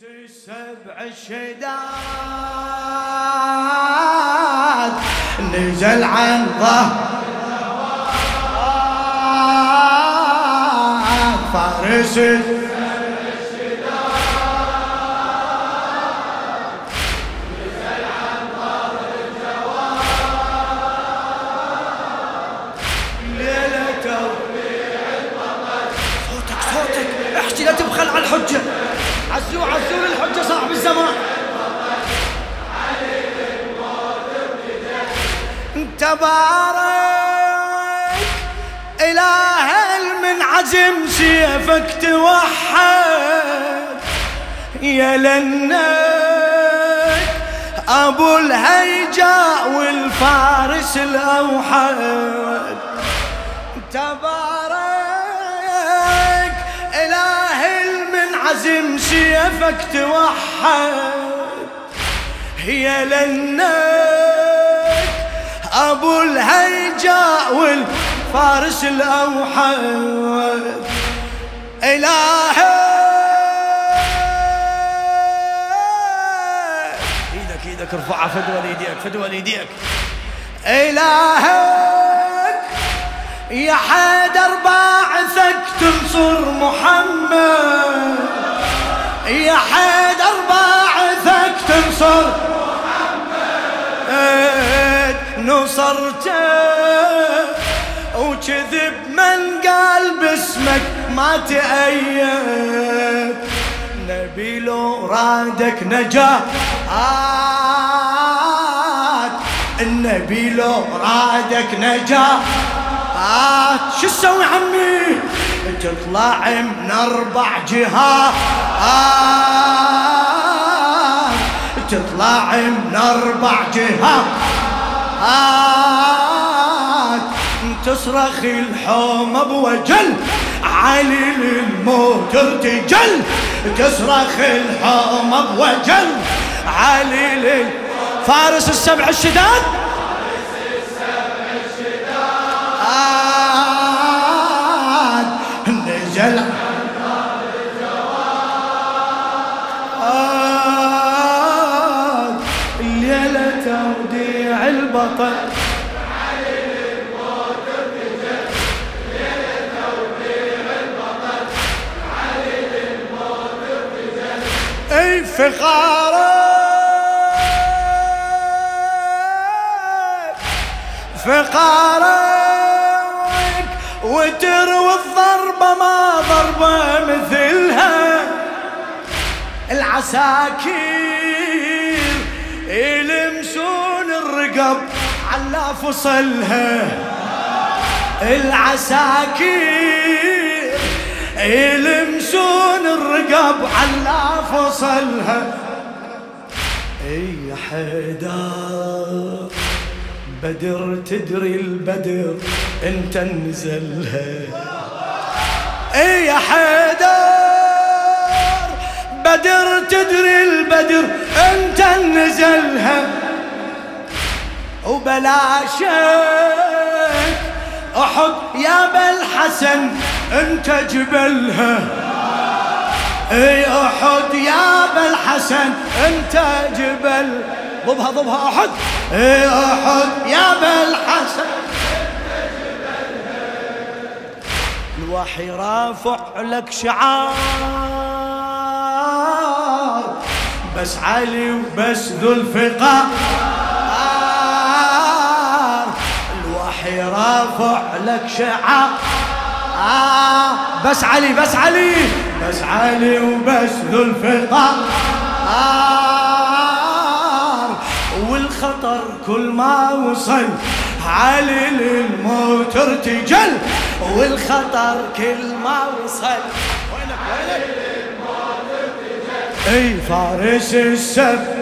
السبع الشداد نزل عن ظهر فارس. صوتك صوتك. احكي لا تبخل على الحجة. عزو عزو الحجة صاحب الزمان. تبارك إله المنعزم سيفك توحد. يا لنك أبو الهيجاء والفارس الأوحد. المنعزم سيفك توحد. هي لنك أبو الهيجاء والفارس الأوحد. إلهي. إيدك إيدك ارفعها فدوى ليديك فدوى ليديك إلهك. يا حيدر باعثك تنصر محمد. يا حيدر باعثك تنصر. محمد نصرته وكذب من قال باسمك ما تأيد نبي لو رادك نجاة. النبي لو رادك نجاة. شو تسوي عمي؟ تطلع من أربع جهات. تطلع من أربع جهات. تصرخ الحومة بوجل علي للموت ارتجل. تصرخ الحومة بوجل علي لل فارس السبع الشداد. توديع البطل. أي فقارك فقارك وتروي الضربة ما ضربة مثلها. العساكير يلمسون الرقب على فصلها. العساكير يلمسون الرقب على فصلها. أي حيدر بدر تدري البدر انت نزلها أي يا حيدر بدر تدري البدر انت نزلها وبلاشك أحط يا بالحسن أنت جبلها. إي أحد يا بالحسن أنت جبل. ضبها ضبها أحد. إي أحد يا بالحسن الوحي رافع لك شعار. بس علي وبس ذو الفقار. رافع لك شعار آه بس علي بس علي. بس علي وبس ذو الفقار آه والخطر كل ما وصل. علي للموت ارتجل. والخطر كل ما وصل. وينك؟ وينك؟ اي فارس السب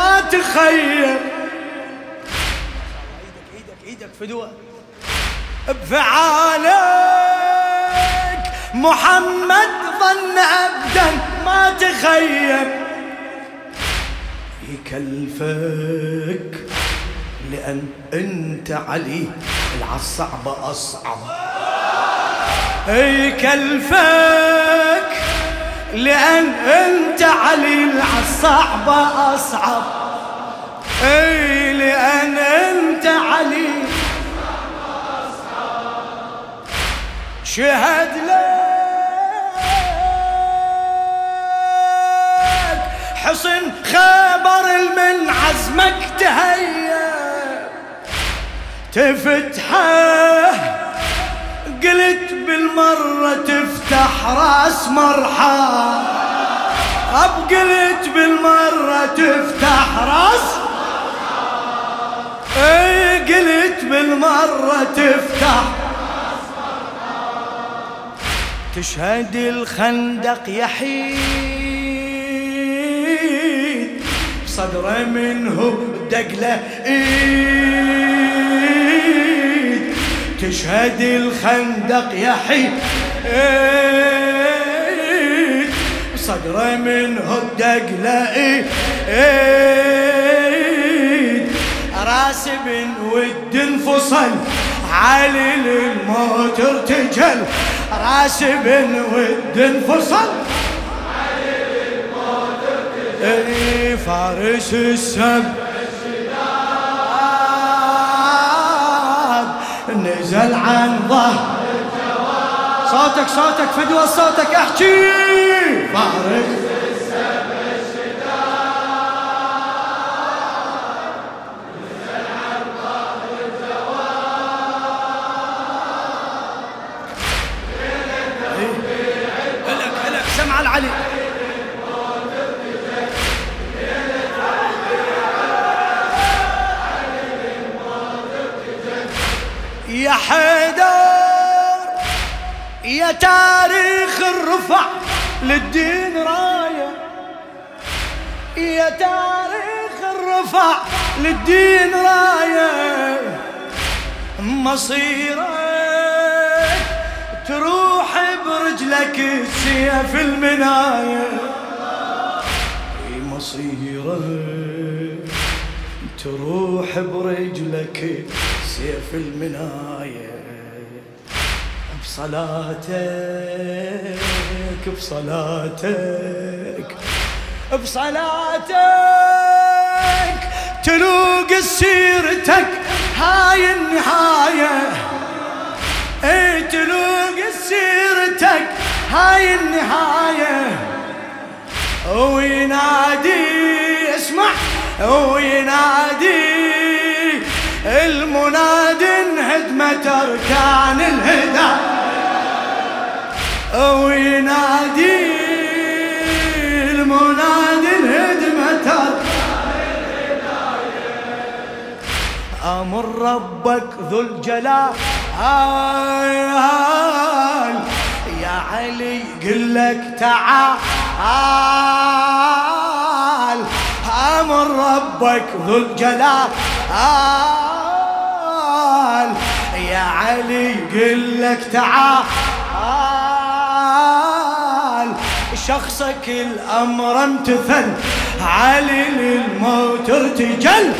ما إيدك إيدك إيدك فدوة بفعالك. محمد ظن عبدا ما تخيل. يكلفك لأن أنت علي. العصعبة أصعب. يكلفك لأن أنت علي العصعبة أصعب. أي لأن أنت علي. شهد لك. حصن خبر من عزمك تهيأ. تفتحه. قلت بالمرة تفتح راس مرحى أب قلت بالمرة تفتح راس. أي قلت بالمرة تفتح. تشهد الخندق يحيد صدره منه دقله إيد. تشهد الخندق يحيد ايد صدره منه الدقله إيد راس بن ود انفصل علي للموت ارتجل. راس بن ود انفصل اي فارس السب نزل عن ظهر صوتك صوتك فدوى صوتك احكي. فارس يا حيدر يا تاريخ الرفع. للدين راية. يا تاريخ الرفع للدين راية. مصيرك تروح برجلك السيف المناية. مصيرك تروح برجلك سيف المناية. بصلاتك بصلاتك بصلاتك. تلوق سيرتك هاي النهاية. اي تلوق سيرتك هاي النهاية. وينادي اسمع. وينادي المناد انهدمت اركان الهدى وينادي المناد انهدمت أمر ربك ذو الجلال. يا علي قل لك تعال. أمر ربك ذو الجلال. يا علي قل لك تعال. شخصك الأمر امتثل علي للموت ارتجل.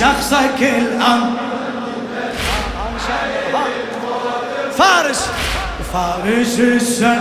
شخصك الأمر فارس فارس السن.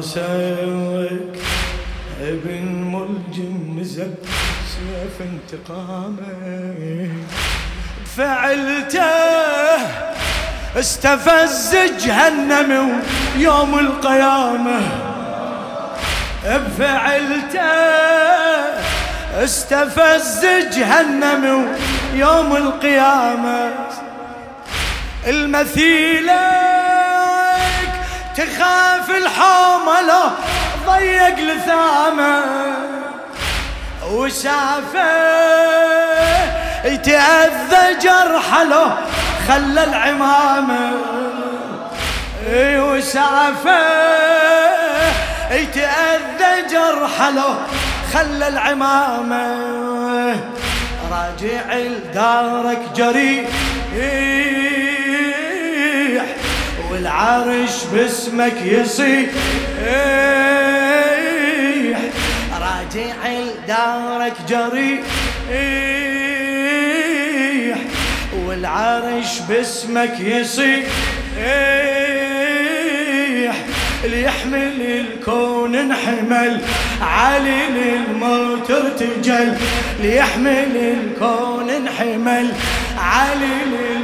راسك ابن ملجم نزل سيف انتقامه فعلته استفز جهنم يوم القيامة. بفعلته استفز جهنم يوم القيامة. المثيلك تخاف الحومة لو ضيق لثامة. وشافه يتأذى جرحه لو خلى العمامة. وشافه يتأذى جرحه لو خلى العمامة. راجع لدارك جريح والعرش باسمك يصيح. راجع لدارك جريح. والعرش باسمك يصيح. ليحمل الكون انحمل علي للموت ارتجل. ليحمل الكون انحمل علي للموت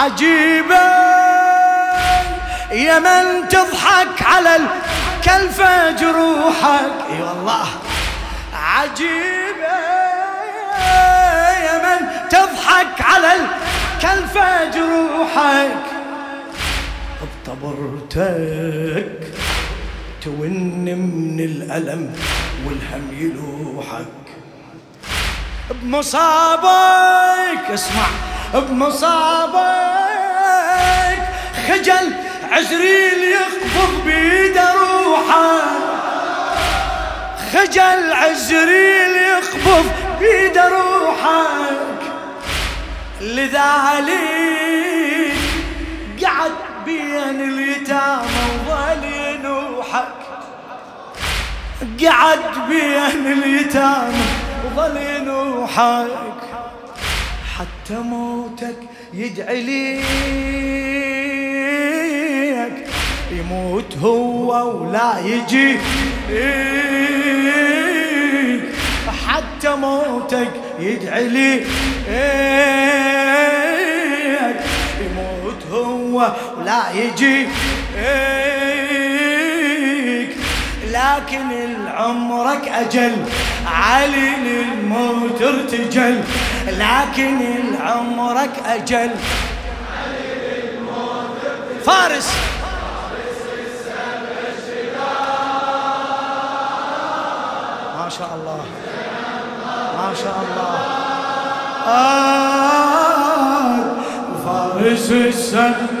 عجيبة يا من تضحك على الكلفة جروحك. إي والله. عجيبة يا من تضحك على الكلفة جروحك. بطبرتك تون من الألم والهم يلوحك. بمصابك اسمع. بمصابك. خجل عزريل يقبض بيد روحه. خجل عزريل يقبض بيد روحك. لذلك قعد بين اليتامى وظل ينوحك قعد بين اليتامى وظل ينوحك حتى موتك يدعي ليك. يموت هو ولا يجي. حتى موتك يدعي ليك. يموت هو ولا يجي. لكن العمرك أجل. علي للموت ارتجل. لكن العمرك أجل. فارس. ما شاء الله. ما شاء الله. آه فارس السنة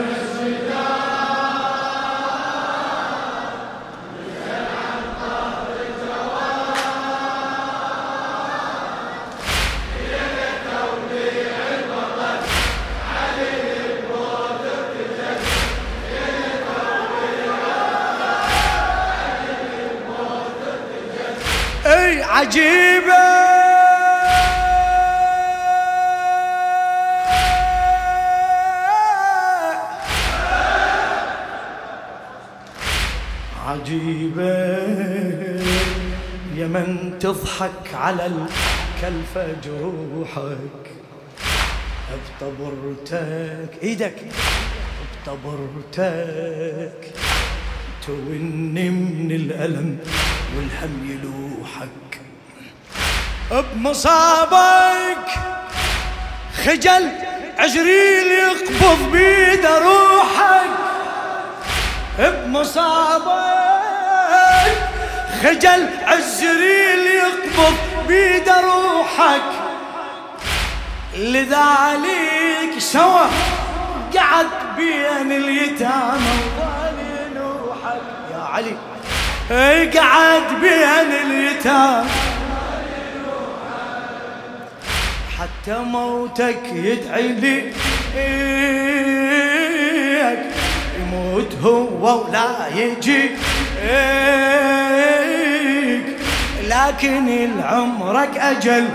عجيبة. يا من تضحك على الكلفة جروحك. بطبرتك إيدك. بطبرتك توني من الألم والهم يلوحك. بمصابك خجل عجريل يقبض بيد روحك. بمصابك خجل عجريل يقبض بيد روحك. لذلك سوى قعد بين اليتامى يا علي. قعد بين اليتامى حتى موتك يدعي لي. يموت هو ولا يجي. لكن العمرك أجل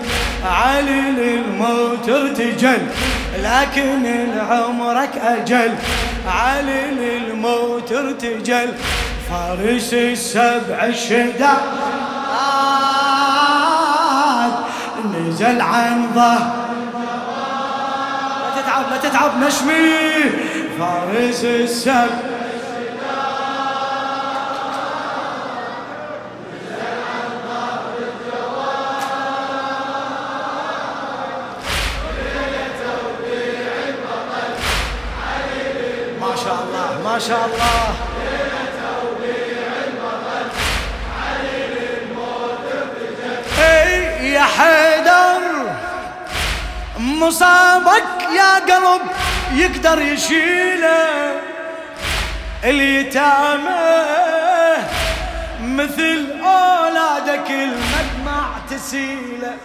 علي للموت ارتجل. لكن العمرك أجل علي للموت ارتجل. فارس السبع الشداد نزل عن ظهر. لا تتعب لا تتعب نشمي. فارس السبع ما شاء الله. إي يا حيدر مصابك يا قلب يقدر يشيله. اليتامى مثل أولادك المدمع تسيله.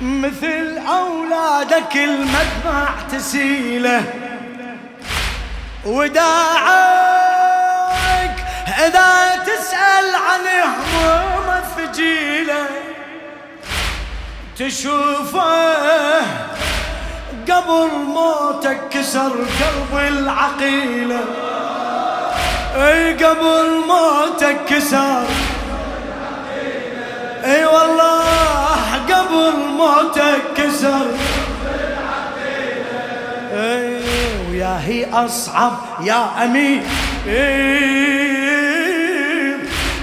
مثل أولادك المدمع تسيله. وداعك إذا تسأل عن هموم الثجيلة تشوفه قبل موتك كسر قلب العقيلة. أي قبل موتك كسر. أي والله قبل موتك كسر. ويا هي أصعب يا أمير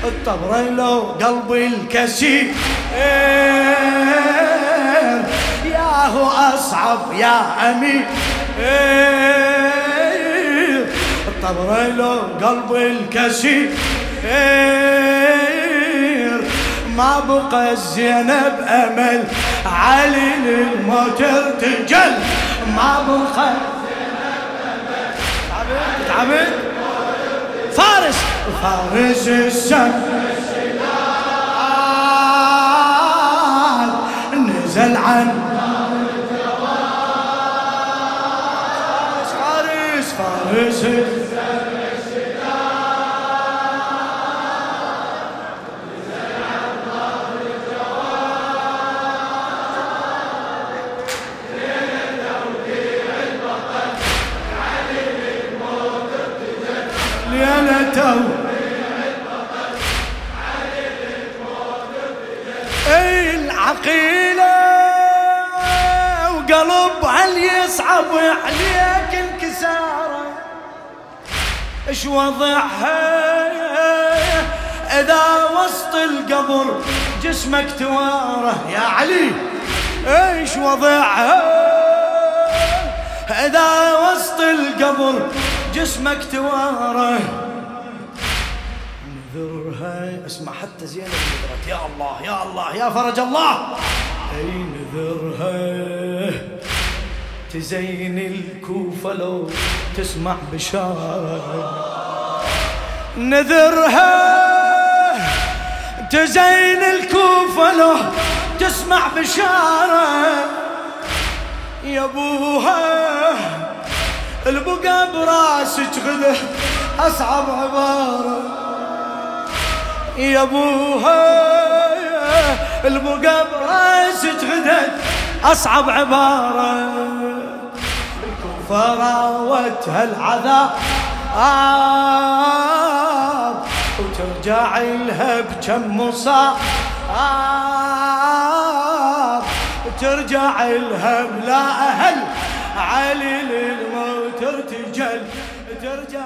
الطبرة لو قلبي الكسير يا هو أصعب يا أمير الطبرة لو قلبي الكسير ما بقى الزينب أمل. علي للموت ارتجل ما بقى تعبت فارس. فارس السم نزل عن فارس فارس ليلته اي العقيلة وقلب هل يصعب عليك انكساره إيش وضعها؟ إذا وسط القبر جسمك تواره يا علي. إيش وضعها؟ إذا وسط القبر جسمك تواره اسمع حتى زينب نذرت يا الله يا الله يا فرج الله. اي نذرها تزين الكوفة لو تسمع بشارة. نذرها. تزين الكوفة لو تسمع بشارة. يا أبوها البقى براسك غدة أصعب عبارة. يا ابوها البقى براسك غده أصعب عبارة. الكوفة راوتها العذاب آه وترجع لها بكم مصاب. آه ترجع لها بلا أهل. علي للموت ترتجل ترجع